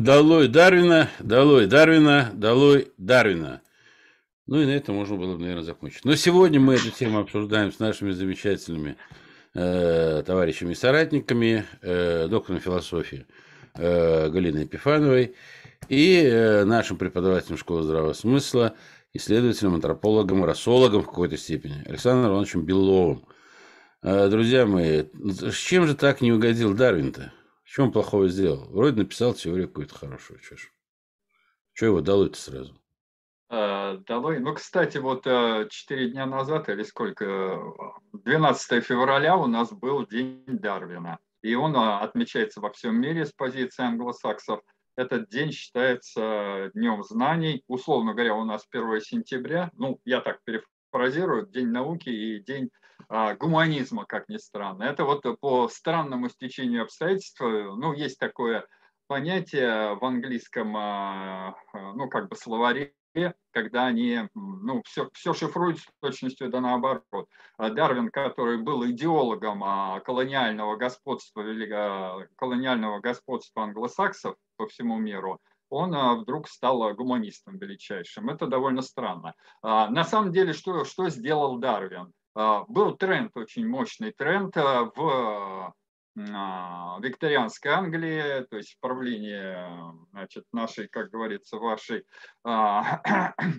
Долой Дарвина, долой Дарвина, долой Дарвина. Ну и на этом можно было бы, наверное, закончить. Но сегодня мы эту тему обсуждаем с нашими замечательными э, товарищами и соратниками, э, доктором философии э, Галиной Епифановой и э, нашим преподавателем школы здравого смысла, исследователем, антропологом, расологом в какой-то степени, Александром Ивановичем Беловым. Э, друзья мои, с чем же так не угодил Дарвин-то? Что он плохого сделал? Вроде написал теорию какую-то хорошую. Ж. что его долой-то сразу? А, долой. Ну, кстати, вот э, четыре дня назад или сколько, 12 февраля у нас был День Дарвина. И он а, отмечается во всем мире с позиции англосаксов. Этот день считается днем знаний. Условно говоря, у нас 1 сентября, ну, я так перефразирую, День науки и День гуманизма, как ни странно. Это вот по странному стечению обстоятельств, ну, есть такое понятие в английском, а, а, ну, как бы словаре, когда они, ну, все, все шифруют с точностью да наоборот. Дарвин, который был идеологом колониального господства, колониального господства англосаксов по всему миру, он вдруг стал гуманистом величайшим. Это довольно странно. На самом деле, что, что сделал Дарвин? А, был тренд, очень мощный тренд а, в а, викторианской Англии, то есть в правлении значит, нашей, как говорится, вашей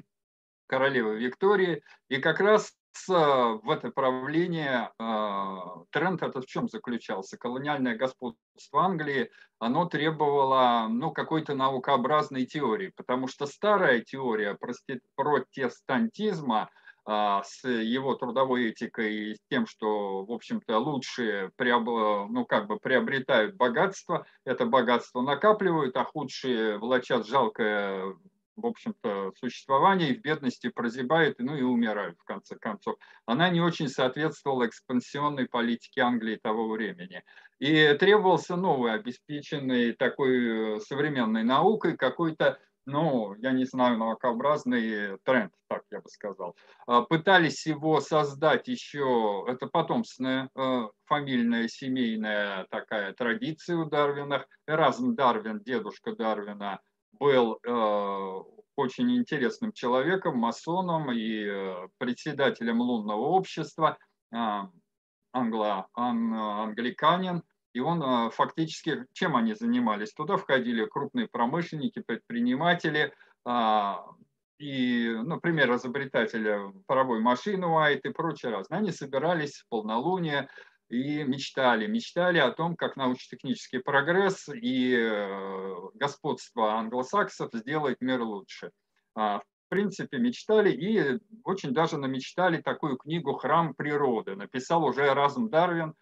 королевы Виктории. И как раз в это правление тренд этот в чем заключался? Колониальное господство Англии, оно требовало ну, какой-то наукообразной теории, потому что старая теория протестантизма, с его трудовой этикой и с тем, что, в общем-то, лучшие ну, как бы приобретают богатство, это богатство накапливают, а худшие влачат жалкое в общем-то, существование и в бедности прозябают, ну и умирают, в конце концов. Она не очень соответствовала экспансионной политике Англии того времени. И требовался новый, обеспеченный такой э, современной наукой какой-то ну, я не знаю, наукообразный тренд, так я бы сказал. А, пытались его создать еще, это потомственная э, фамильная, семейная такая традиция у Дарвинах. Эразм Дарвин, дедушка Дарвина, был э, очень интересным человеком, масоном и э, председателем лунного общества, англо, англиканин. И он а, фактически, чем они занимались? Туда входили крупные промышленники, предприниматели, а, и, например, изобретатели паровой машины Уайт и прочее разное. Они собирались в полнолуние и мечтали. Мечтали о том, как научно-технический прогресс и э, господство англосаксов сделает мир лучше. А, в принципе, мечтали и очень даже намечтали такую книгу «Храм природы». Написал уже Разум Дарвин,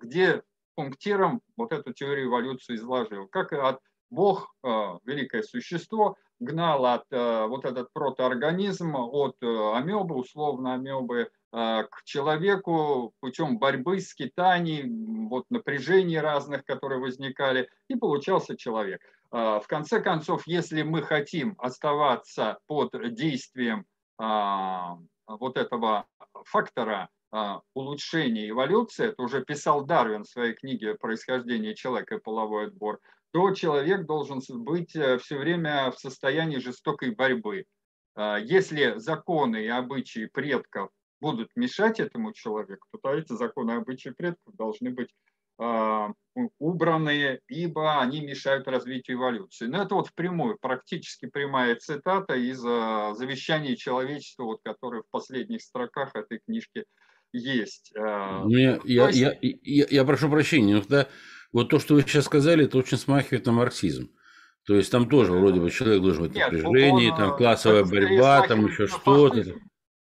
где пунктиром вот эту теорию эволюции изложил. Как от Бог, э, великое существо, гнал от э, вот этот протоорганизм от э, амебы, условно амебы, к человеку путем борьбы, скитаний, вот напряжений разных, которые возникали, и получался человек. В конце концов, если мы хотим оставаться под действием вот этого фактора а, улучшения эволюции, это уже писал Дарвин в своей книге «Происхождение человека и половой отбор», то человек должен быть э, все время в состоянии жестокой борьбы. А, если законы и обычаи предков будут мешать этому человеку, то эти законы и обычаи предков должны быть а, убраны, ибо они мешают развитию эволюции. Но это вот впрямую, практически прямая цитата из завещания человечества, вот, которое в последних строках этой книжки есть. А, Мне, я, есть... я, я, я прошу прощения, но тогда вот то, что вы сейчас сказали, это очень смахивает на марксизм. То есть там тоже вроде бы человек должен быть напряжении, там э, классовая борьба, там еще что-то.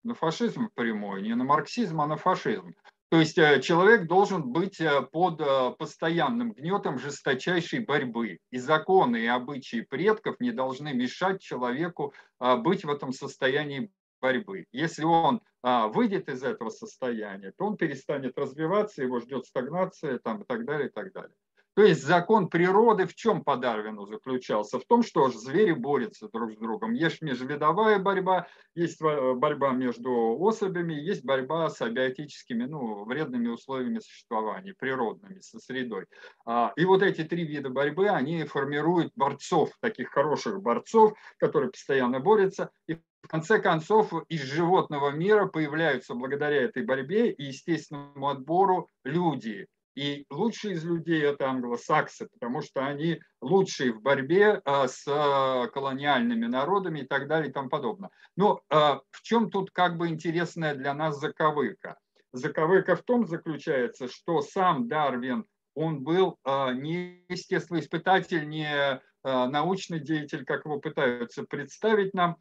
На фашизм прямой, не на марксизм, а на фашизм. То есть э, человек должен быть э, под постоянным гнетом жесточайшей борьбы. И законы, и обычаи предков не должны мешать человеку быть в этом состоянии борьбы. Если он а, выйдет из этого состояния, то он перестанет развиваться, его ждет стагнация там, и так далее, и так далее. То есть закон природы в чем по Дарвину заключался? В том, что звери борются друг с другом. Есть межвидовая борьба, есть э, борьба между особями, есть борьба с абиотическими, ну, вредными условиями существования, природными, со средой. А, и вот эти три вида борьбы, они формируют борцов, таких хороших борцов, которые постоянно борются. И в конце концов из животного мира появляются благодаря этой борьбе и естественному отбору люди, и лучшие из людей это англосаксы, потому что они лучшие в борьбе а, с а, колониальными народами и так далее и тому подобное. Но а, в чем тут как бы интересная для нас заковыка? Заковыка в том заключается, что сам Дарвин, он был не естествоиспытатель, не научный деятель, как его пытаются представить нам,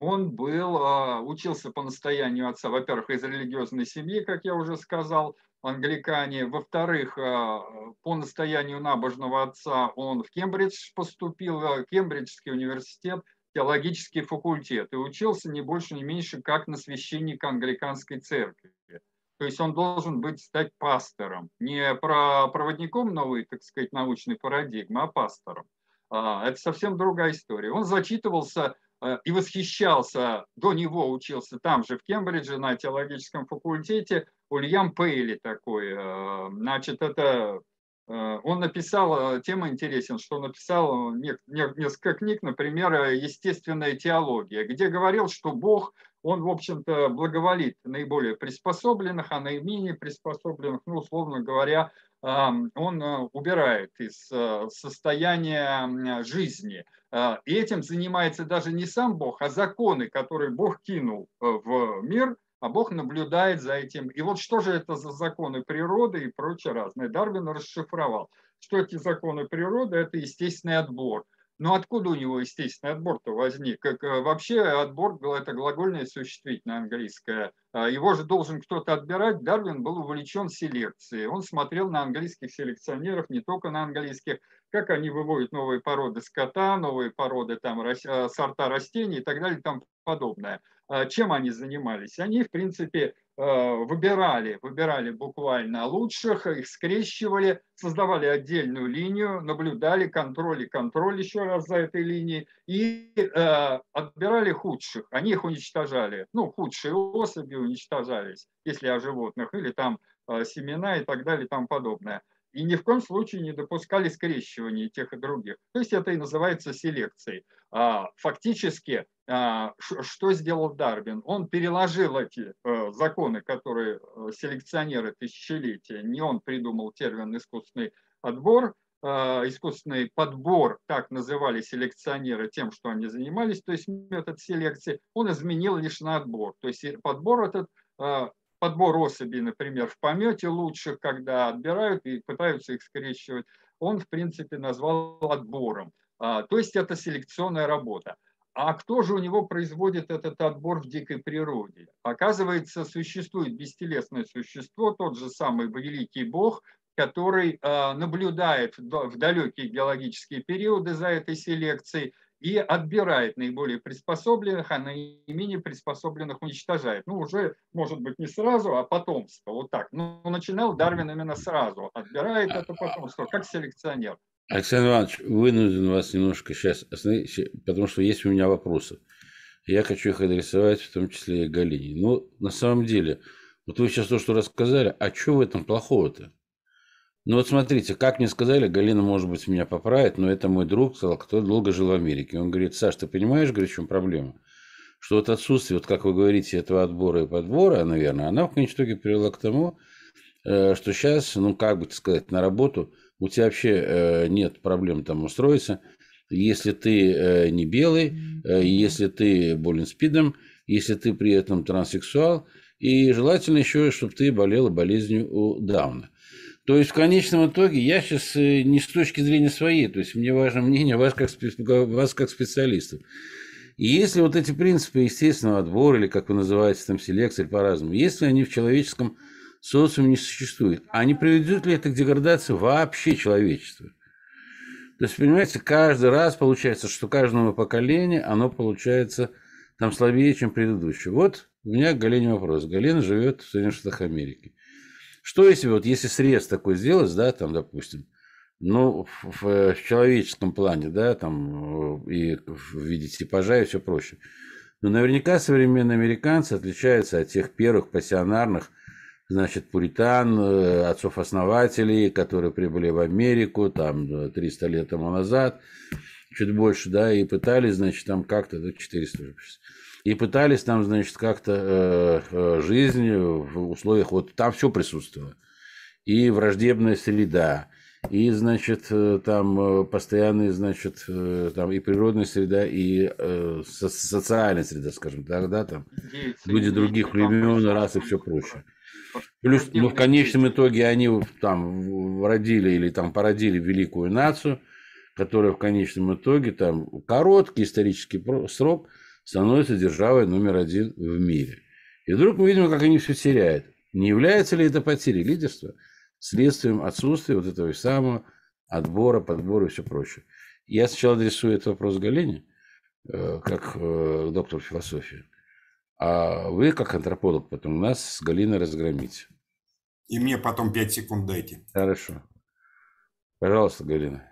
он был, учился по настоянию отца, во-первых, из религиозной семьи, как я уже сказал, англикане. Во-вторых, э, по настоянию набожного отца он в Кембридж поступил, э, Кембриджский университет, теологический факультет, и учился не больше, не меньше, как на священника англиканской церкви. То есть он должен быть стать пастором, не про проводником новой, так сказать, научной парадигмы, а пастором. А, это совсем другая история. Он зачитывался и восхищался, до него учился там же в Кембридже на теологическом факультете, Ульям Пейли такой. Э, значит, это э, он написал, тема интересен, что написал несколько книг, например, «Естественная теология», где говорил, что Бог, он, в общем-то, благоволит наиболее приспособленных, а наименее приспособленных, ну, условно говоря, он убирает из состояния жизни – а, и этим занимается даже не сам Бог, а законы, которые Бог кинул э, в мир, а Бог наблюдает за этим. И вот что же это за законы природы и прочее разное. Дарвин расшифровал, что эти законы природы – это естественный отбор – но откуда у него естественный отбор-то возник? Как, э, вообще отбор – это глагольное существительное английское. А его же должен кто-то отбирать. Дарвин был увлечен селекцией. Он смотрел на английских селекционеров, не только на английских, как они выводят новые породы скота, новые породы, там, э, сорта растений и так далее и тому подобное. А чем они занимались? Они, в принципе, выбирали, выбирали буквально лучших, их скрещивали, создавали отдельную линию, наблюдали контроль и контроль еще раз за этой линией и э, отбирали худших. Они их уничтожали. Ну, худшие особи уничтожались, если о животных, или там э, семена и так далее и тому подобное и ни в коем случае не допускали скрещивания тех и других. То есть это и называется селекцией. А, фактически, что сделал Дарвин? Он переложил эти э, законы, которые э, селекционеры тысячелетия, не он придумал термин искусственный отбор, а, искусственный подбор, так называли селекционеры тем, что они занимались, то есть метод селекции, он изменил лишь на отбор. То есть подбор этот подбор особей, например, в помете лучших, когда отбирают и пытаются их скрещивать, он, в принципе, назвал отбором. А, то есть это селекционная работа. А кто же у него производит этот отбор в дикой природе? Оказывается, существует бестелесное существо, тот же самый великий бог, который а, наблюдает в далекие геологические периоды за этой селекцией – и отбирает наиболее приспособленных, а наименее приспособленных уничтожает. Ну, уже, может быть, не сразу, а потомство. Вот так. Ну, начинал Дарвин именно сразу. Отбирает это потомство, как селекционер. Александр Иванович, вынужден вас немножко сейчас остановить, потому что есть у меня вопросы. Я хочу их адресовать, в том числе и Галине. Ну, на самом деле, вот вы сейчас то, что рассказали, а что в этом плохого-то? Ну вот смотрите, как мне сказали, Галина, может быть, меня поправит, но это мой друг сказал, кто долго жил в Америке. Он говорит, Саш, ты понимаешь, говорит, в чем проблема? Что вот отсутствие, вот как вы говорите, этого отбора и подбора, наверное, она в конечном итоге привела к тому, э, что сейчас, ну как бы сказать, на работу у тебя вообще э, нет проблем там устроиться, если ты э, не белый, если ты болен спидом, если ты при этом транссексуал, и желательно еще, чтобы ты болела болезнью у Дауна. То есть в конечном итоге я сейчас э, не с точки зрения своей, то есть мне важно мнение вас как, вас как специалистов. И если вот эти принципы естественного отбора, или как вы называете там селекция, по-разному, если они в человеческом социуме не существуют, а не приведут ли это к деградации вообще человечества? То есть, понимаете, каждый раз получается, что каждому поколению оно получается там слабее, чем предыдущее. Вот у меня к Галине вопрос. Галина живет в Соединенных Штатах Америки. Что если вот если срез такой сделать, да, там, допустим, Ну, в, в человеческом плане, да, там и в виде типажа и все проще. Но наверняка современные американцы отличаются от тех первых пассионарных, значит, пуритан, э, отцов-основателей, которые прибыли в Америку там 300 лет тому назад, чуть больше, да, и пытались, значит, там как-то, да, 400 уже и пытались там, значит, как-то э, э, жизнь в условиях, вот там все присутствовало. И враждебная среда, и, значит, э, там э, постоянные, значит, э, там и природная среда, и э, социальная среда, скажем так, да, там люди других времен, рас и все прочее. Плюс, ну, в конечном итоге они там родили или там породили великую нацию, которая в конечном итоге там короткий исторический срок становится державой номер один в мире. И вдруг мы видим, как они все теряют. Не является ли это потерей лидерства? Следствием отсутствия вот этого самого отбора, подбора и все прочее. Я сначала адресую этот вопрос Галине, э, как э, доктор философии, а вы, как антрополог, потом нас с Галиной разгромите. И мне потом 5 секунд дайте. Хорошо. Пожалуйста, Галина.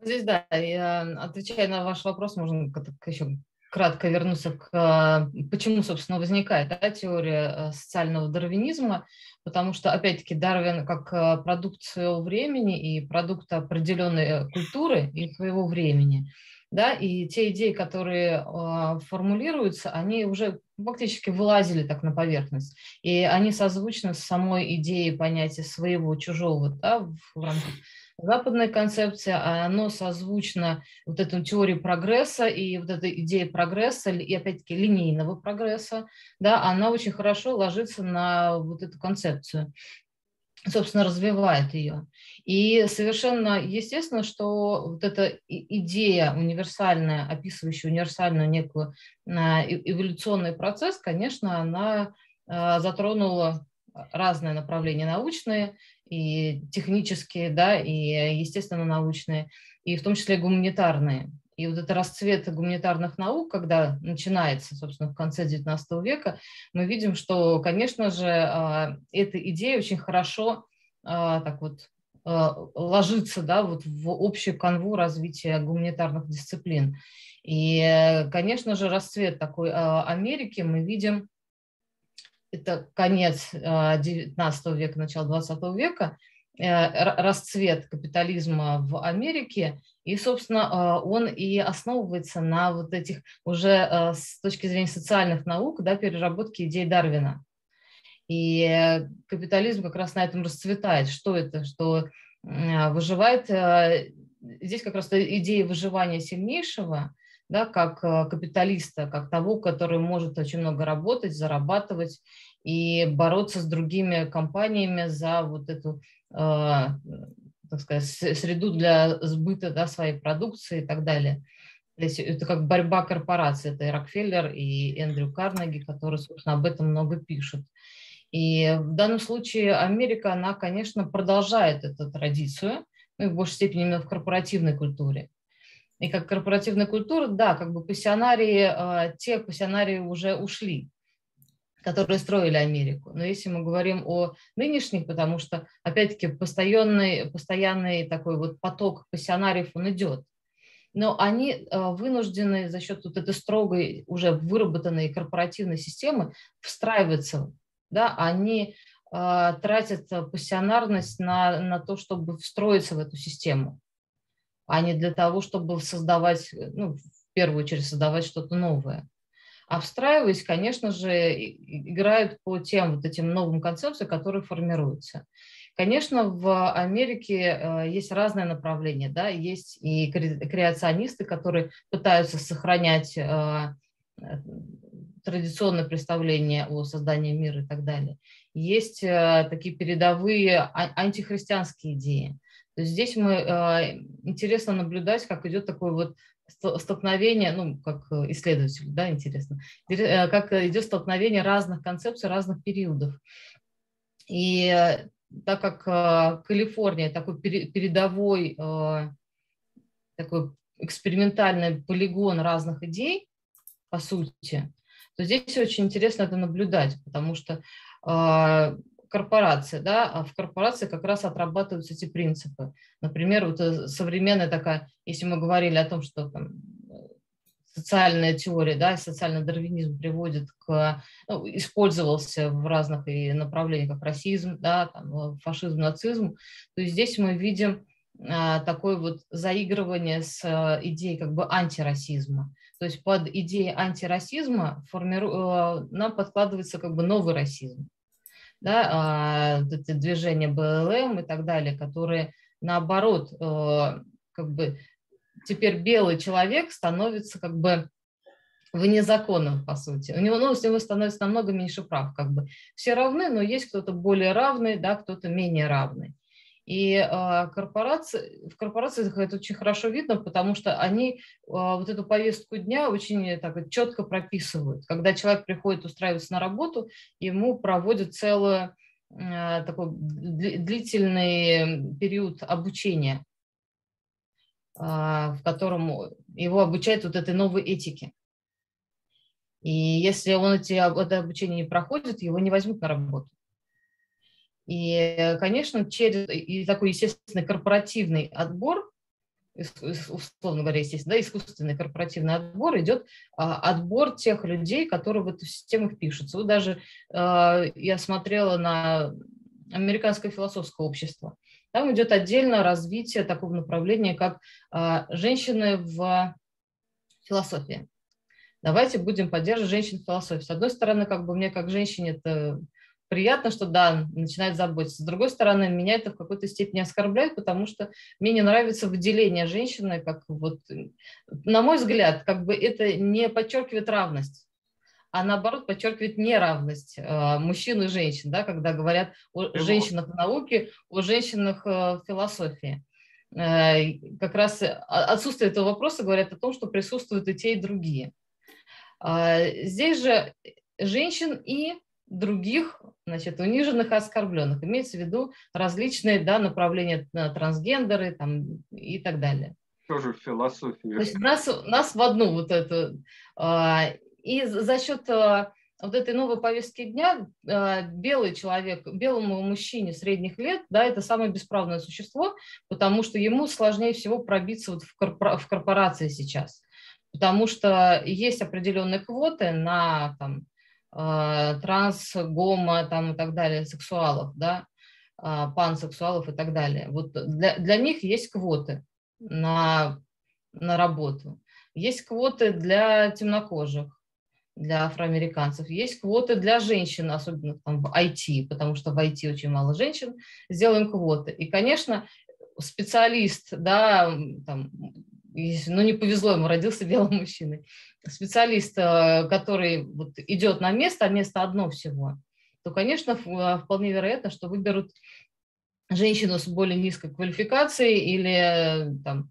Здесь, да, я отвечая на ваш вопрос, можно еще кратко вернуться к а, почему, собственно, возникает да, теория социального дарвинизма, потому что, опять-таки, Дарвин как а, продукт времени и продукт определенной э, культуры и своего времени, да, и те идеи, которые формулируются, они уже фактически вылазили так на поверхность, и они созвучны с самой идеей понятия своего, чужого, да, в рамках Западная концепция, а оно созвучно вот этой теории прогресса и вот этой идее прогресса, и опять-таки линейного прогресса, да, она очень хорошо ложится на вот эту концепцию собственно, развивает ее. И совершенно естественно, что вот эта идея универсальная, описывающая универсальную некую а, эволюционный процесс, конечно, она а, затронула разные направления научные, и технические, да, и, естественно, научные, и в том числе гуманитарные. И вот это расцвет гуманитарных наук, когда начинается, собственно, в конце XIX века, мы видим, что, конечно же, а, эта идея очень хорошо а, так вот а, ложится да, вот в общую канву развития гуманитарных дисциплин. И, конечно же, расцвет такой Америки мы видим это конец XIX а, века, начало XX века, э, расцвет капитализма в Америке, и, собственно, а, он и основывается на вот этих уже а, с точки зрения социальных наук, да, переработки идей Дарвина. И капитализм как раз на этом расцветает. Что это? Что выживает, здесь как раз идея выживания сильнейшего, да, как э, капиталиста, как того, который может очень много работать, зарабатывать и бороться с другими компаниями за вот эту, э, так сказать, среду для сбыта да, своей продукции и так далее. То есть это как борьба корпораций. Это и Рокфеллер, и Эндрю Карнеги, которые, собственно, об этом много пишут. И в данном случае Америка, она, конечно, продолжает эту традицию, ну, в большей степени именно в корпоративной культуре. И как корпоративная культура, да, как бы пассионарии, э, те пассионарии уже ушли, которые строили Америку. Но если мы говорим о нынешних, потому что, опять-таки, постоянный, постоянный такой вот поток пассионариев, он идет. Но они э, вынуждены за счет вот этой строгой, уже выработанной корпоративной системы встраиваться. Да? Они э, тратят пассионарность на, на то, чтобы встроиться в эту систему а не для того, чтобы создавать, э, ну, в первую очередь создавать что-то новое. А конечно же, играют по тем вот этим новым концепциям, которые формируются. Конечно, в Америке э, есть разные направления, да, есть и креационисты, которые пытаются сохранять э, традиционное представление о создании мира и так далее. Есть такие передовые а, антихристианские идеи. Здесь мы, э, интересно наблюдать, как идет такое вот столкновение, ну, как исследователь, да, интересно, э, как идет столкновение разных концепций, разных периодов. И э, так как Калифорния такой передовой, такой экспериментальный полигон разных идей, по сути, то здесь очень интересно это наблюдать, потому что корпорации, да, а в корпорации как раз отрабатываются эти принципы. Например, вот э, современная такая, если мы говорили о том, что там, социальная теория, да, социальный дарвинизм приводит к, ну, использовался в разных и направлениях, как расизм, да, там, фашизм, нацизм, то здесь мы видим а, такое вот заигрывание с а, идеей как бы антирасизма. То есть под идеей антирасизма формиру... Нам подкладывается как бы новый расизм. Да, а, это движение БЛМ и так далее, которые наоборот как бы теперь белый человек становится как бы вне закона, по сути. У него, ну, у него становится намного меньше прав, как бы. Все равны, но есть кто-то более равный, да, кто-то менее равный. И э, корпорации, в корпорациях это очень хорошо видно, потому что они э, вот эту повестку дня очень так, четко прописывают. Когда человек приходит устраиваться на работу, ему проводят целый э, такой длительный период обучения а, в котором его обучают вот этой новой этике. И если он эти, это обучение не проходит, его не возьмут на работу. И, конечно, через и такой естественный корпоративный отбор, условно говоря, естественно, да, искусственный корпоративный отбор, идет а, отбор тех людей, которые в эту систему впишутся. Вот даже а, я смотрела на американское философское общество. Там идет отдельно развитие такого направления, как а, женщины в философии. Давайте будем поддерживать женщин в философии. С одной стороны, как бы мне как женщине это приятно, что да, начинает заботиться. С другой стороны, меня это в какой-то степени оскорбляет, потому что мне не нравится выделение женщины, как вот, на мой взгляд, как бы это не подчеркивает равность а наоборот подчеркивает неравность э, мужчин и женщин, да, когда говорят о женщинах в науке, о женщинах э, в философии. Э, как раз отсутствие этого вопроса говорят о том, что присутствуют и те, и другие. Здесь же женщин и других значит, униженных и оскорбленных. Имеется в виду различные да, направления трансгендеры там, и так далее. Тоже в философии. То есть нас, нас в одну вот эту и за счет э, вот этой новой повестки дня э, белый человек, белому мужчине средних лет, да, это самое бесправное существо, потому что ему сложнее всего пробиться вот в, корпора- в корпорации сейчас, потому что есть определенные квоты на там, э, транс, гомо там, и так далее, сексуалов, да, пансексуалов и так далее. Вот для, для них есть квоты на, на работу. Есть квоты для темнокожих, для афроамериканцев. Есть квоты для женщин, особенно там в IT, потому что в IT очень мало женщин. Сделаем квоты. И, конечно, специалист, да, там, ну не повезло ему, родился белым мужчиной, специалист, э, который вот идет на место, а место одно всего, то, конечно, э, вполне вероятно, что выберут женщину с более низкой квалификацией или э, там,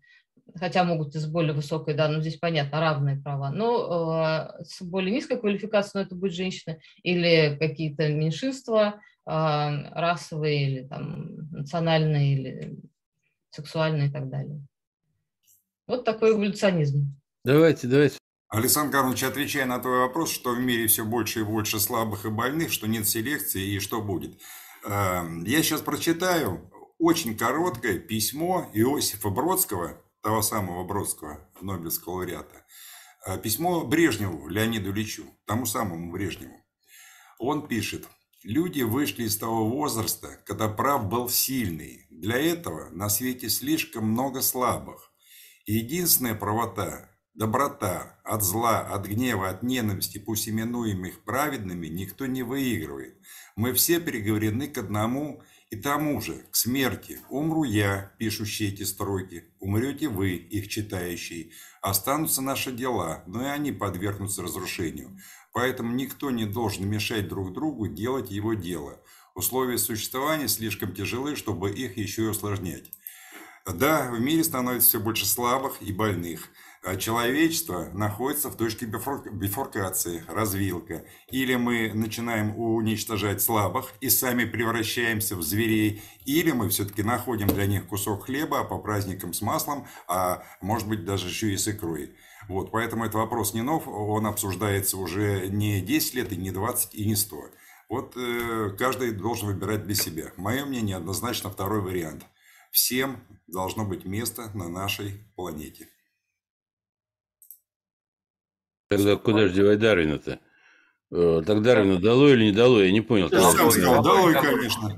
хотя могут и с более высокой, да, ну здесь понятно, равные права, но э, с более низкой квалификацией, но это будет женщина или какие-то меньшинства э, расовые или там национальные или сексуальные и так далее. Вот такой эволюционизм. Давайте, давайте. Александр Карлович, отвечая на твой вопрос, что в мире все больше и больше слабых и больных, что нет селекции и что будет. Эм, я сейчас прочитаю очень короткое письмо Иосифа Бродского того самого Бродского, Нобелевского лауреата, э, письмо Брежневу, Леониду Ильичу, тому самому Брежневу. Он пишет, люди вышли из того возраста, когда прав был сильный. Для этого на свете слишком много слабых. Единственная правота, доброта, от зла, от гнева, от ненависти, пусть именуемых праведными, никто не выигрывает. Мы все переговорены к одному и тому же, к смерти, умру я, пишущий эти строки, умрете вы, их читающие, останутся наши дела, но и они подвергнутся разрушению. Поэтому никто не должен мешать друг другу делать его дело. Условия существования слишком тяжелы, чтобы их еще и усложнять. Да, в мире становится все больше слабых и больных – человечество находится в точке бифуркации, развилка. Или мы начинаем уничтожать слабых и сами превращаемся в зверей, или мы все-таки находим для них кусок хлеба а по праздникам с маслом, а может быть даже еще и с икрой. Вот, поэтому этот вопрос не нов, он обсуждается уже не 10 лет, и не 20, и не 100. Вот э, каждый должен выбирать для себя. Мое мнение однозначно второй вариант. Всем должно быть место на нашей планете. Тогда куда же девать Дарвина-то? Э, так Дарвина дало или не дало? Я не понял. Я сам сказал, долой, конечно.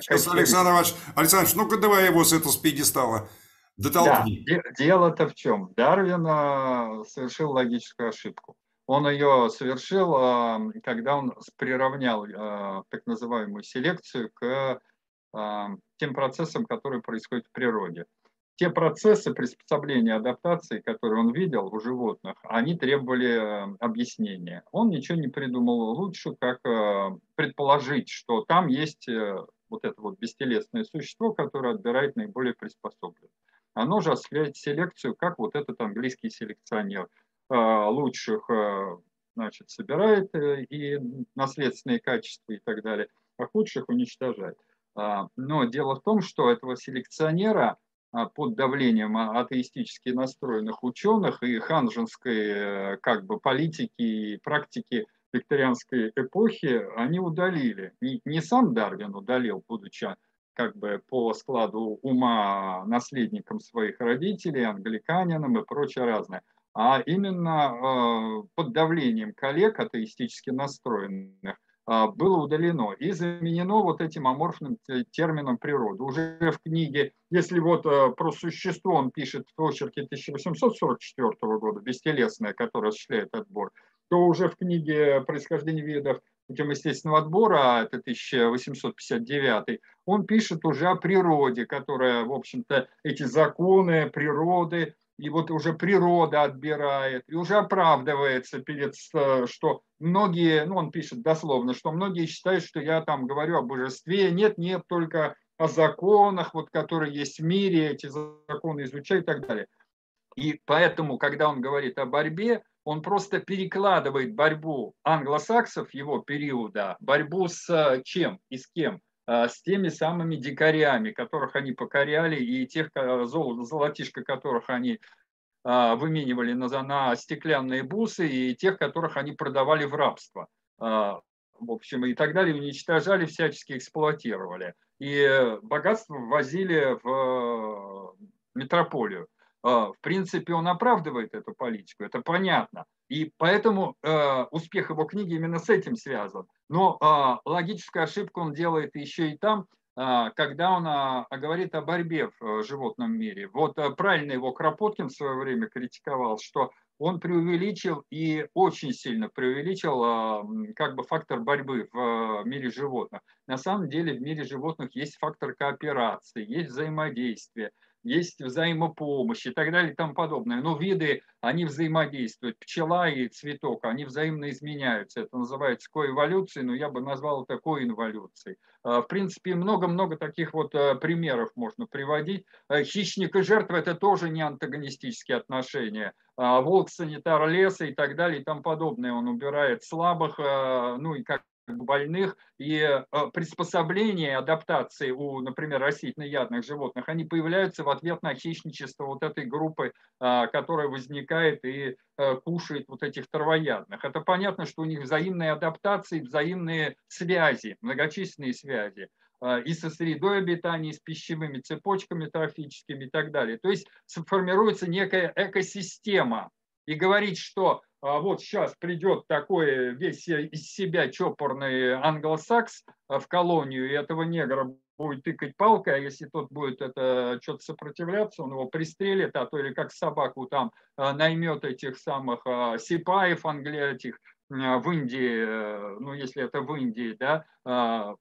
Сейчас, Александр Иванович, Александр ну-ка давай его с этого с пьедестала дотолкни. Да, дело-то в чем? Дарвин э, совершил логическую ошибку. Он ее совершил, э, когда он приравнял так называемую селекцию к тем процессам, которые происходят в природе те процессы приспособления, адаптации, которые он видел у животных, они требовали э, объяснения. Он ничего не придумал лучше, как э, предположить, что там есть э, вот это вот бестелесное существо, которое отбирает наиболее приспособленных. Оно же осуществляет селекцию, как вот этот английский селекционер лучших значит, собирает и наследственные качества и так далее, а худших уничтожает. А, но дело в том, что этого селекционера под давлением а, атеистически настроенных ученых и ханжинской э, как бы политики и практики викторианской эпохи, они удалили. Не, не сам Дарвин удалил, будучи как бы по складу ума наследником своих родителей, англиканином и прочее разное, а именно э, под давлением коллег атеистически настроенных а, было удалено и заменено вот этим аморфным термином природы. Уже в книге, если вот э, про существо он пишет в очерке 1844 года, бестелесное, которое осуществляет отбор, то уже в книге «Происхождение видов путем естественного отбора», а это 1859, он пишет уже о природе, которая, в общем-то, эти законы природы, и вот уже природа отбирает, и уже оправдывается перед, что многие, ну он пишет дословно, что многие считают, что я там говорю о божестве, нет, нет, только о законах, вот, которые есть в мире, эти законы изучаю и так далее. И поэтому, когда он говорит о борьбе, он просто перекладывает борьбу англосаксов его периода, борьбу с чем и с кем? А, с теми самыми дикарями, которых они покоряли, и тех золотишко которых они а, выменивали на, на стеклянные бусы, и тех, которых они продавали в рабство. А, в общем, и так далее, уничтожали, всячески эксплуатировали. И богатство ввозили в метрополию. В принципе, он оправдывает эту политику, это понятно. И поэтому э, успех его книги именно с этим связан. Но э, логическую ошибку он делает еще и там, э, когда он э, говорит о борьбе в э, животном мире. Вот э, правильно его Кропоткин в свое время критиковал, что он преувеличил и очень сильно преувеличил э, как бы фактор борьбы в э, мире животных. На самом деле в мире животных есть фактор кооперации, есть взаимодействие – есть взаимопомощь и так далее и тому подобное. Но виды, они взаимодействуют. Пчела и цветок, они взаимно изменяются. Это называется коэволюцией, но я бы назвал это коинволюцией. А, в принципе, много-много таких вот а, примеров можно приводить. А, хищник и жертва – это тоже не антагонистические отношения. Волк, санитар леса и так далее и тому подобное. Он убирает слабых, ну и как больных, и э, приспособления, адаптации у, например, растительноядных животных, они появляются в ответ на хищничество вот этой группы, а, которая возникает и э, кушает вот этих травоядных. Это понятно, что у них взаимные адаптации, взаимные связи, многочисленные связи а, и со средой обитания, и с пищевыми цепочками трофическими и так далее. То есть сформируется некая экосистема. И говорить, что вот сейчас придет такой весь из себя чопорный англосакс а, в колонию, и этого негра будет тыкать палкой, а если тот будет это что-то сопротивляться, он его пристрелит, а то или как собаку там а, наймет этих самых сипаев, англи в Индии, э, ну если это в Индии, да,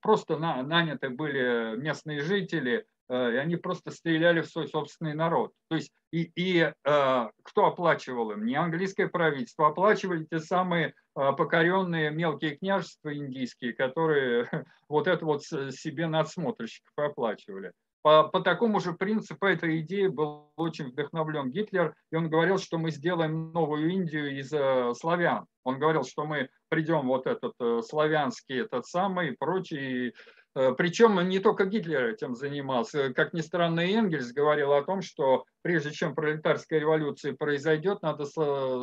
просто наняты были местные жители, Э, и они просто стреляли в свой собственный народ. То есть и, и э, кто оплачивал им? Не английское правительство, оплачивали те самые э, покоренные мелкие княжества индийские, которые вот это вот себе надсмотрщиков оплачивали. По, по такому же принципу этой идеи был очень вдохновлен Гитлер, и он говорил, что мы сделаем новую Индию из э, славян. Он говорил, что мы придем вот этот э, славянский, этот самый и прочий Э, Причем не только Гитлер этим занимался. Как ни странно, Энгельс говорил о том, что прежде чем пролетарская революция произойдет, надо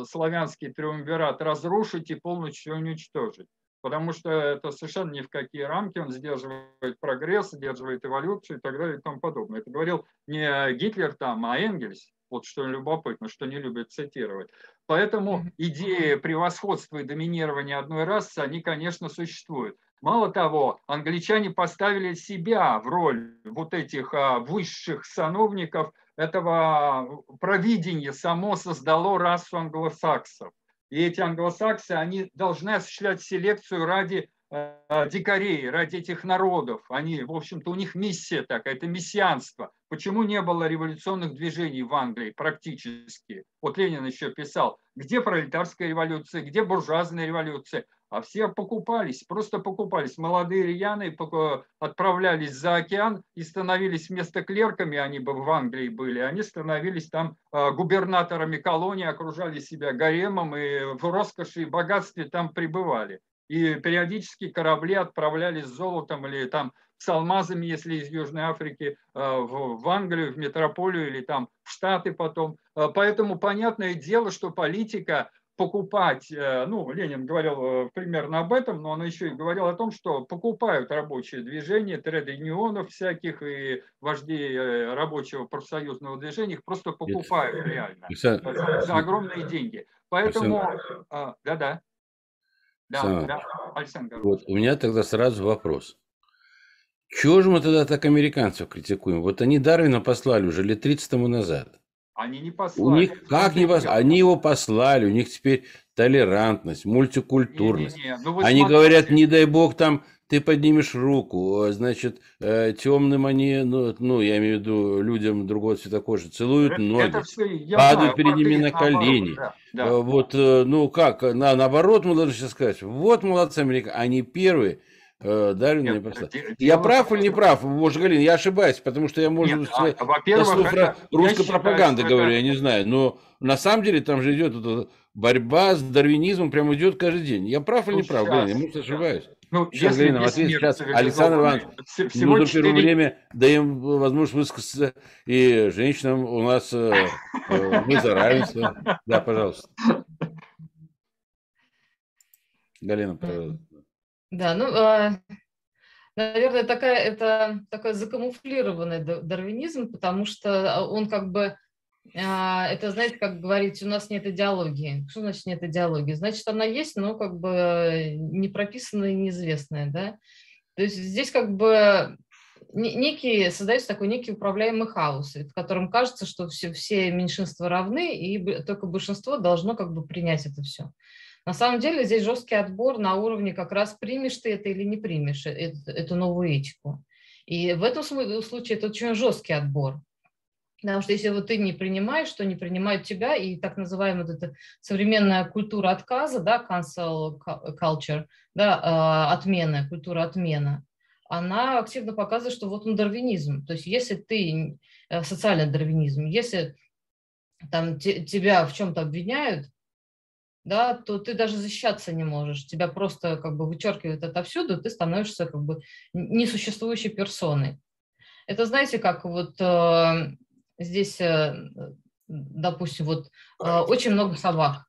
славянский триумвират разрушить и полностью уничтожить. потому что это совершенно ни в какие рамки, он сдерживает прогресс, сдерживает эволюцию и так далее и тому подобное. Это говорил не Гитлер там, а Энгельс, вот что любопытно, что не любят цитировать. Поэтому идеи превосходства и доминирования одной расы, они, конечно, существуют. Мало того, англичане поставили себя в роль вот этих а, высших сановников этого провидения, само создало расу англосаксов. И эти англосаксы, они должны осуществлять селекцию ради э, дикарей, ради этих народов. Они, в общем-то, у них миссия такая, это мессианство. Почему не было революционных движений в Англии практически? Вот Ленин еще писал, где пролетарская революция, где буржуазная революция? А все покупались, просто покупались. Молодые рьяные отправлялись за океан и становились вместо клерками, они бы в Англии были, они становились там а, губернаторами колонии, окружали себя гаремом и в роскоши и богатстве там пребывали. И периодически корабли отправлялись с золотом или там с алмазами, если из Южной Африки, а, в Англию, в метрополию или там в Штаты потом. А, поэтому понятное дело, что политика покупать, э, ну, Ленин говорил э, примерно об этом, но он еще и говорил о том, что покупают рабочие движения, тред-юнионов всяких и вождей э, рабочего профсоюзного движения, их просто покупают Нет. реально Александр... за, за огромные деньги. Поэтому, а, да-да. Да, да, Александр. Вот, у меня тогда сразу вопрос. Чего же мы тогда так американцев критикуем? Вот они Дарвина послали уже лет 30 тому назад. Они не послали. У них как не послали? Они его послали, у них теперь толерантность, мультикультурность. Не, не, не. Ну, они смотрите. говорят, не дай бог там ты поднимешь руку, значит, э, темным они, ну, ну, я имею в виду людям другого цвета кожи, целуют это, ноги, это все, падают знаю, перед ними на колени. Наоборот, да, да. Вот, э, ну как, на, наоборот мы должны сейчас сказать, вот молодцы американцы, они первые, Э, Дарвин не послал. Я прав или не прав, может, Галина, я ошибаюсь, потому что я, может быть, а, во-первых, это, русской пропаганды говорю, это... я не знаю, но на самом деле там же идет эта борьба с дарвинизмом, прямо идет каждый день. Я прав или не прав, Галина, я, может, ошибаюсь. Ну, сейчас, Галина, ответ сейчас Александр Иванович, всего ну, 4... время даем возможность высказаться и женщинам у нас э, э, мы за равенство. Да, пожалуйста. Галина, пожалуйста. Да, ну, а, наверное, такая, это такой закамуфлированный дарвинизм, потому что он как бы, а, это, знаете, как говорить, у нас нет идеологии. Что значит нет идеологии? Значит, она есть, но как бы не прописанная неизвестная, да? То есть здесь как бы некий, создается такой некий управляемый хаос, в котором кажется, что все, все меньшинства равны, и только большинство должно как бы принять это все. На самом деле здесь жесткий отбор на уровне как раз примешь ты это или не примешь, э, эту, эту новую этику. И в этом случае это очень жесткий отбор. Потому что если вот ты не принимаешь, то не принимают тебя, и так называемая вот эта современная культура отказа, да, cancel culture, да, э, отмена, культура отмена, она активно показывает, что вот он дарвинизм. То есть если ты, э, социальный дарвинизм, если там тебя в чем-то обвиняют, да, то ты даже защищаться не можешь. Тебя просто как бы вычеркивают отовсюду, ты становишься как бы несуществующей персоной. Это знаете, как вот э, здесь, э, допустим, вот э, очень много собак,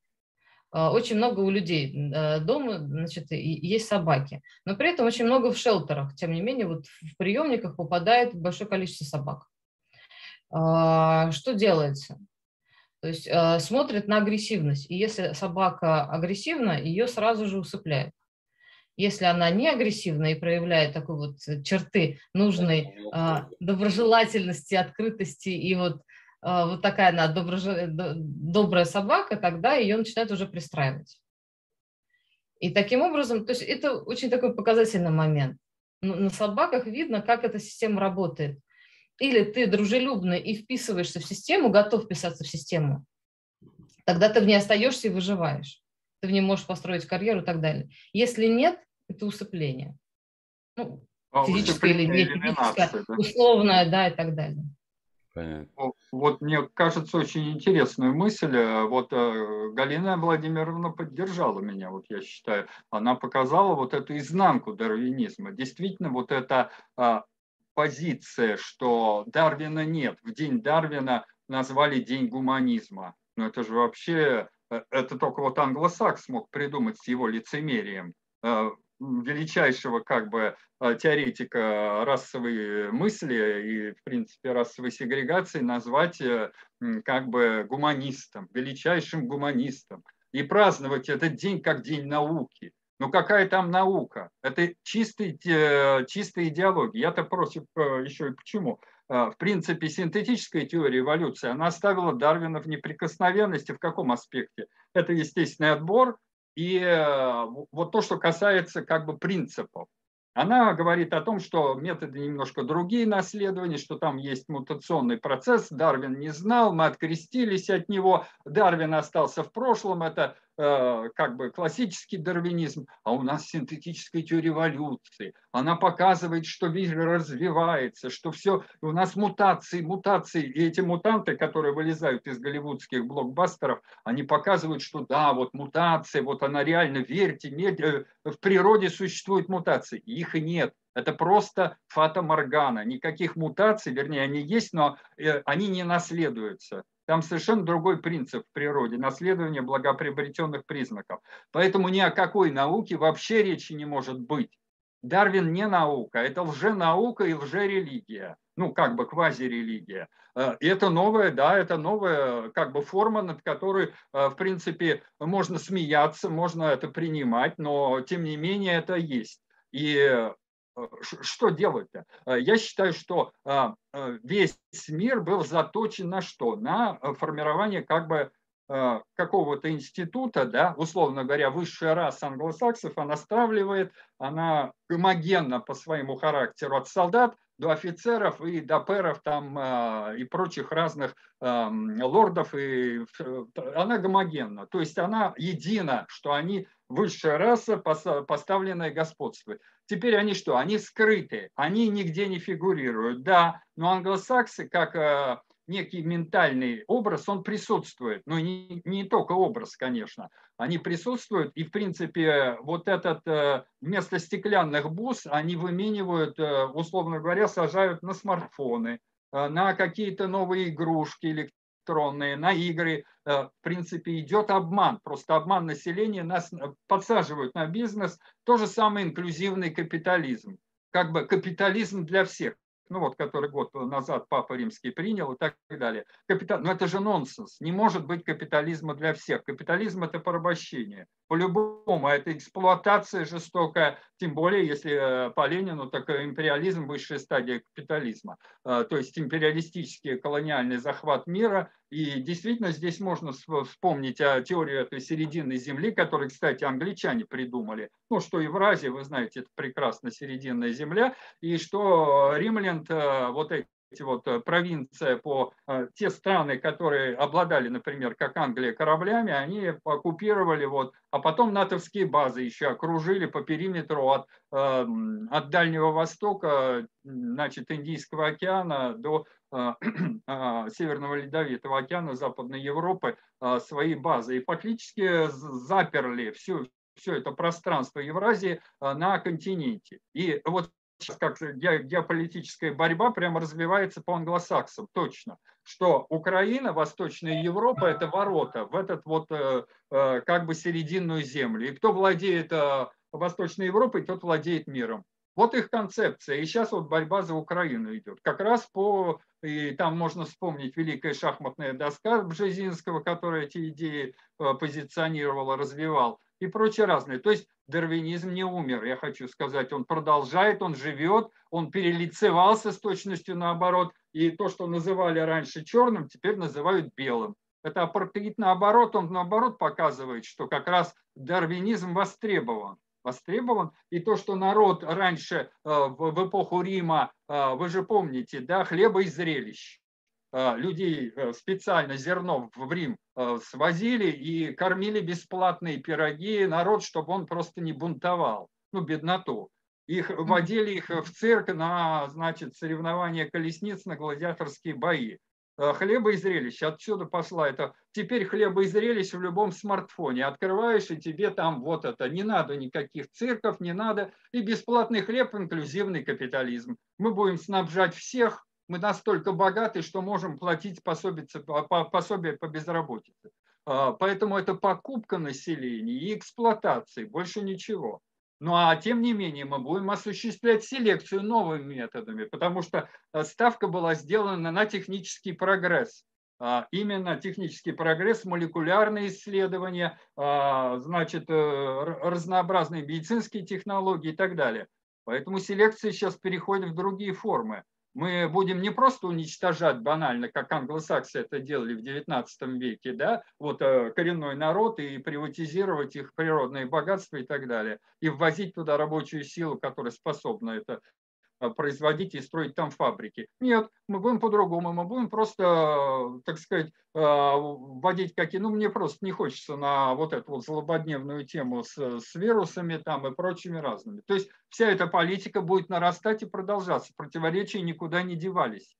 э, очень много у людей э, дома, значит, есть собаки, но при этом очень много в шелтерах. Тем не менее, вот в приемниках попадает большое количество собак. Э, что делается? То есть э, смотрит на агрессивность. И если собака агрессивна, ее сразу же усыпляют. Если она не агрессивна и проявляет такой вот черты нужной э, доброжелательности, открытости и вот, э, вот такая она доброж... добрая собака, тогда ее начинают уже пристраивать. И таким образом, то есть это очень такой показательный момент. На собаках видно, как эта система работает – или ты дружелюбный и вписываешься в систему, готов вписаться в систему, тогда ты в ней остаешься и выживаешь. Ты в ней можешь построить карьеру и так далее. Если нет, это усыпление. Ну, а, физическое или физическое, да? условное, да, и так далее. Понятно. Вот мне кажется очень интересную мысль. Вот э, Галина Владимировна поддержала меня, вот я считаю. Она показала вот эту изнанку дарвинизма. Действительно, вот это а, позиция, что Дарвина нет. В день Дарвина назвали День гуманизма. Но это же вообще, э, это только вот англосакс мог придумать с его лицемерием. величайшего как бы теоретика расовой мысли и, в принципе, расовой сегрегации назвать как бы гуманистом, величайшим гуманистом. И праздновать этот день как день науки. Ну какая там наука? Это чистый, чистая идеология. Я-то против еще и почему? В принципе, синтетическая теория эволюции, она оставила Дарвина в неприкосновенности. В каком аспекте? Это естественный отбор, и э, вот то, что касается как бы принципов. Она говорит о том, что методы немножко другие наследования, что там есть мутационный процесс, Дарвин не знал, мы открестились от него, Дарвин остался в прошлом, это Э, как бы классический дарвинизм, а у нас синтетическая теория эволюции. Она показывает, что мир развивается, что все, у нас мутации, мутации. И эти мутанты, которые вылезают из голливудских блокбастеров, они показывают, что да, вот мутация, вот она реально, верьте, э, в природе существуют мутации. Их нет. Это просто фата-моргана. Никаких мутаций, вернее, они есть, но э, они не наследуются. Там совершенно другой принцип в природе, наследование благоприобретенных признаков. Поэтому ни о какой науке вообще речи не может быть. Дарвин не наука, это лженаука и лжерелигия, ну как бы квазирелигия. Э, и это новая, да, это новая как бы форма, над которой, э, в принципе, можно смеяться, можно это принимать, но тем не менее это есть. И что делать-то? Э, я считаю, что а, э, весь мир был заточен на что? На формирование как бы какого-то института, да, условно говоря, высшая раса англосаксов, она стравливает, она гомогенна по своему характеру от солдат до офицеров и до перов там и прочих разных лордов, и она гомогенна, то есть она едина, что они высшая раса, поставленная господствует. Теперь они что? Они скрыты, они нигде не фигурируют. Да, но англосаксы, как э, некий ментальный образ, он присутствует. Но не, не только образ, конечно. Они присутствуют, и, в принципе, вот этот э, вместо стеклянных бус они выменивают, э, условно говоря, сажают на смартфоны, на какие-то новые игрушки электронные, на игры. Э, в принципе, идет обман. Просто обман населения нас э, подсаживают на бизнес. То же самое инклюзивный капитализм. Как бы капитализм для всех ну вот, который год назад Папа Римский принял и так далее. Капитал... Но это же нонсенс. Не может быть капитализма для всех. Капитализм – это порабощение. По-любому, а это эксплуатация жестокая, тем более, если э, по Ленину, так империализм – высшая стадия капитализма. Э, то есть империалистический колониальный захват мира. И действительно здесь можно вспомнить о теории этой серединной земли, которую, кстати, англичане придумали. Ну, что Евразия, вы знаете, это прекрасно серединная земля, и что римлян вот эти эти вот э, провинция по э, те страны, которые обладали, например, как Англия, кораблями, они оккупировали вот, а потом натовские базы еще окружили по периметру от, эм, от Дальнего Востока, значит, Индийского океана до э, Северного Ледовитого океана Западной Европы свои базы и фактически заперли всю все это пространство Евразии на континенте. И вот как геополитическая борьба прямо развивается по англосаксам, точно, что Украина, Восточная Европа – это ворота в этот вот э, э, как бы серединную землю. И кто владеет э, Восточной Европой, тот владеет миром. Вот их концепция. И сейчас вот борьба за Украину идет. Как раз по... И там можно вспомнить великая шахматная доска Бжезинского, которая эти идеи позиционировал, развивал и прочее разное. То есть дарвинизм не умер, я хочу сказать. Он продолжает, он живет, он перелицевался с точностью наоборот. И то, что называли раньше черным, теперь называют белым. Это апартеид наоборот, он наоборот показывает, что как раз дарвинизм востребован. Востребован. И то, что народ раньше э, в эпоху Рима, э, вы же помните, да, хлеба и зрелищ. Э, людей специально зерно в Рим Э, свозили и кормили бесплатные пироги народ, чтобы он просто не бунтовал, ну, бедноту. Их водили их в цирк на, значит, соревнования колесниц, на гладиаторские бои. Э, хлеба и зрелищ, отсюда пошла это. Теперь хлеба и зрелищ в любом смартфоне. Открываешь, и тебе там вот это. Не надо никаких цирков, не надо. И бесплатный хлеб, инклюзивный капитализм. Мы будем снабжать всех, мы настолько богаты, что можем платить пособие, пособие по безработице. А, поэтому это покупка населения и эксплуатация, больше ничего. Ну а тем не менее мы будем осуществлять селекцию новыми методами, потому что э, ставка была сделана на технический прогресс. А, именно технический прогресс, молекулярные исследования, а, значит, э, разнообразные медицинские технологии и так далее. Поэтому селекция сейчас переходит в другие формы. Мы будем не просто уничтожать банально, как англосаксы это делали в XIX веке, да, вот э, коренной народ и приватизировать их природные богатства и так далее, и ввозить туда рабочую силу, которая способна это производить и строить там фабрики. Нет, мы будем по-другому, мы будем просто, так сказать, э, вводить какие... Ну, мне просто не хочется на вот эту вот злободневную тему с, с вирусами там и прочими разными. То есть вся эта политика будет нарастать и продолжаться. Противоречия никуда не девались.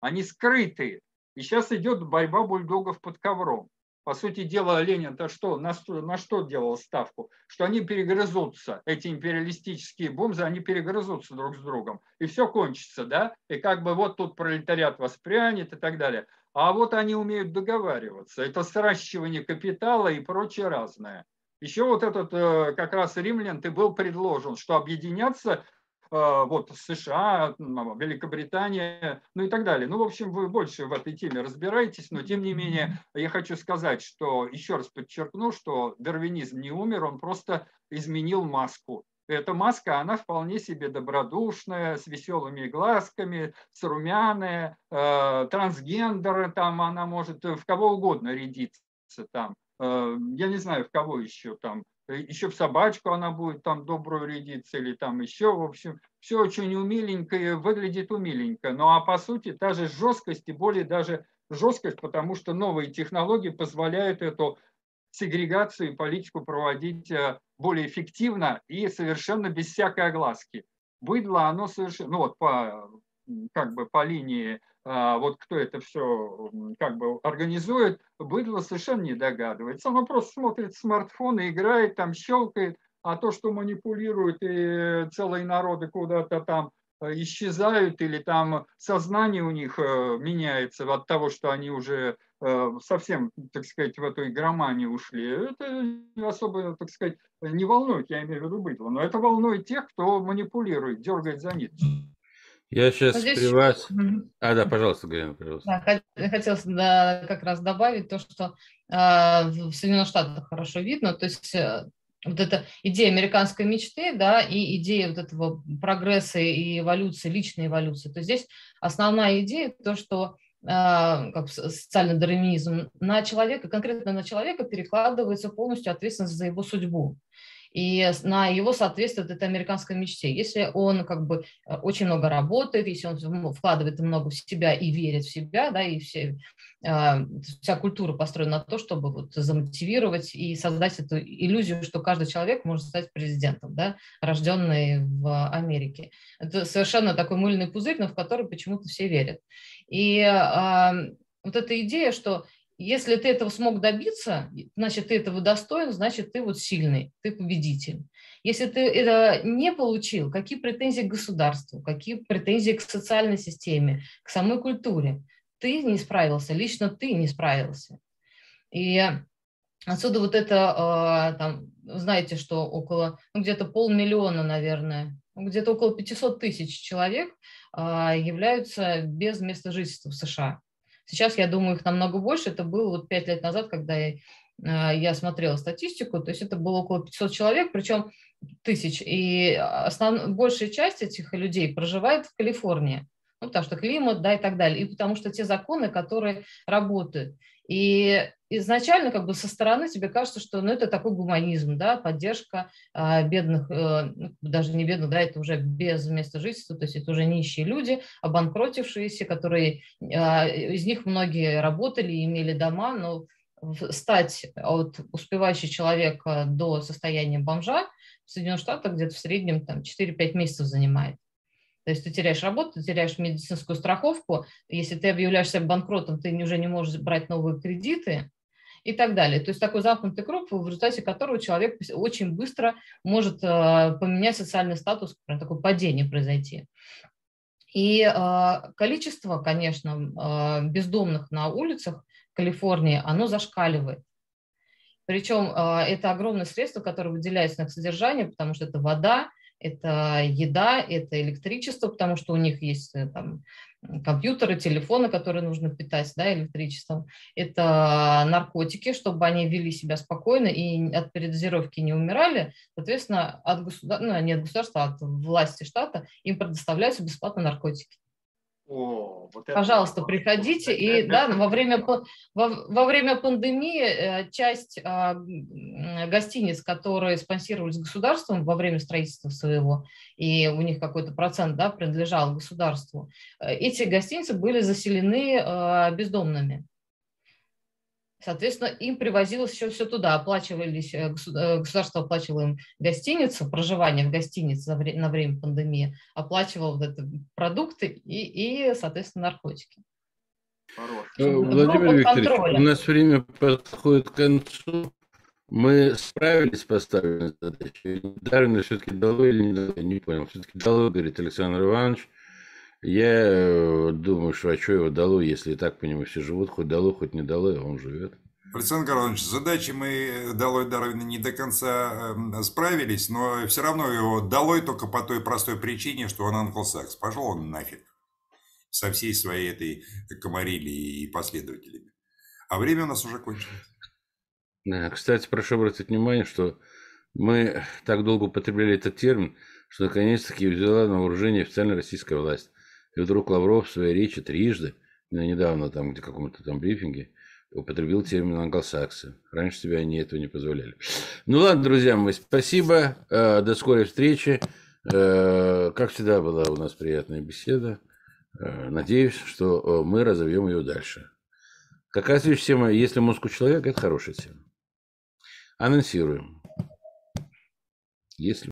Они скрыты. И сейчас идет борьба бульдогов под ковром. По сути дела, Ленин-то что, на, что, на что делал ставку? Что они перегрызутся, эти империалистические бомзы, они перегрызутся друг с другом. И все кончится, да? И как бы вот тут пролетариат воспрянет и так далее. А вот они умеют договариваться. Это сращивание капитала и прочее разное. Еще вот этот э, как раз римлян ты был предложен, что объединяться вот США, Великобритания, ну и так далее. Ну, в общем, вы больше в этой теме разбираетесь, но тем не менее я хочу сказать, что еще раз подчеркну, что дарвинизм не умер, он просто изменил маску. Эта маска, она вполне себе добродушная, с веселыми глазками, с румяная, э, трансгендеры, там она может в кого угодно рядиться там. Э, я не знаю, в кого еще там еще в собачку она будет там добрую рядиться или там еще, в общем, все очень умиленькое, выглядит умиленько. Ну а по сути та же жесткость и более даже жесткость, потому что новые технологии позволяют эту сегрегацию и политику проводить э, более эффективно и совершенно без всякой огласки. Быдло, оно совершенно, ну вот по, как бы по линии а, вот кто это все как бы организует, быдло совершенно не догадывается. Оно просто смотрит смартфон играет, там щелкает, а то, что манипулирует и целые народы куда-то там э, исчезают или там сознание у них э, меняется от того, что они уже э, совсем, так сказать, в эту игроманию ушли, это особо, так сказать, не волнует, я имею в виду быдло, но это волнует тех, кто манипулирует, дергает за ниточку. Я сейчас здесь... при вас... А, да, пожалуйста, Галина, пожалуйста. Да, хотелось да, как раз добавить то, что э, в Соединенных Штатах хорошо видно, то есть э, вот эта идея американской мечты, да, и идея вот этого прогресса и эволюции, личной эволюции. То есть здесь основная идея то, что э, как социальный дарвинизм на человека, конкретно на человека перекладывается полностью ответственность за его судьбу и на его соответствует этой американской мечте. Если он как бы э, очень много работает, если он вкладывает много в себя и верит в себя, да, и все, э, вся культура построена на то, чтобы вот замотивировать и создать эту иллюзию, что каждый человек может стать президентом, да, рожденный в Америке. Это совершенно такой мыльный пузырь, но в который почему-то все верят. И э, вот эта идея, что если ты этого смог добиться, значит, ты этого достоин, значит, ты вот сильный, ты победитель. Если ты это не получил, какие претензии к государству, какие претензии к социальной системе, к самой культуре? Ты не справился, лично ты не справился. И отсюда вот это, а, там, знаете, что около, ну, где-то полмиллиона, наверное, где-то около 500 тысяч человек а, являются без места жительства в США. Сейчас, я думаю, их намного больше. Это было вот пять лет назад, когда я, а, я смотрела статистику, то есть это было около 500 человек, причем тысяч. И основ... большая часть этих людей проживает в Калифорнии, ну, потому что климат, да, и так далее, и потому что те законы, которые работают. И изначально как бы со стороны тебе кажется, что ну, это такой гуманизм, да, поддержка э, бедных, э, даже не бедных, да, это уже без места жительства, то есть это уже нищие люди, обанкротившиеся, которые, э, из них многие работали, имели дома, но стать от успевающего человека до состояния бомжа в Соединенных Штатах где-то в среднем там 4-5 месяцев занимает. То есть ты теряешь работу, ты теряешь медицинскую страховку. Если ты объявляешься банкротом, ты уже не можешь брать новые кредиты и так далее. То есть такой замкнутый круг, в результате которого человек очень быстро может э, поменять социальный статус, такое падение произойти. И э, количество, конечно, э, бездомных на улицах Калифорнии, оно зашкаливает. Причем это огромное средство, которое выделяется на содержание, потому что это вода, это еда, это электричество, потому что у них есть э, там, компьютеры, телефоны, которые нужно питать да, электричеством. Это наркотики, чтобы они вели себя спокойно и от передозировки не умирали. Соответственно, от государства, ну, не от государства, а от власти штата им предоставляются бесплатно наркотики. О, вот Пожалуйста, это... приходите. И да, во время, во, во время пандемии э, часть а, гостиниц, которые спонсировались государством во время строительства своего, и у них какой-то процент да, принадлежал государству, э, эти гостиницы были заселены а, бездомными. Соответственно, им привозилось все, все туда, оплачивались, э, э, государство оплачивало им гостиницу, проживание в гостинице на время пандемии, оплачивало вот это продукты и, и соответственно, наркотики. Ну, Владимир Викторович, у нас время подходит к концу. Мы справились с поставленной задачей. Дарвина все-таки дало или не дало, не понял. Все-таки дало, говорит Александр Иванович. Я э, думаю, что а что его дало, если и так по нему все живут, хоть дало, хоть не дало, а он живет. Александр Карлович, с задачей мы долой Дарвина не до конца эм, справились, но все равно его долой только по той простой причине, что он англосакс. Пошел он нафиг со всей своей этой комарилией и последователями. А время у нас уже кончилось. Кстати, прошу обратить внимание, что мы так долго употребляли этот термин, что наконец-таки взяла на вооружение официальная российская власть. И вдруг Лавров в своей речи трижды, недавно там где каком-то там брифинге, употребил термин англосаксы. Раньше себе они этого не позволяли. Ну ладно, друзья мои, спасибо. Э, до скорой встречи. Э, как всегда была у нас приятная беседа. Э, надеюсь, что мы разовьем ее дальше. Какая следующая тема? Если мозг у человека, это хорошая тема. Анонсируем. Если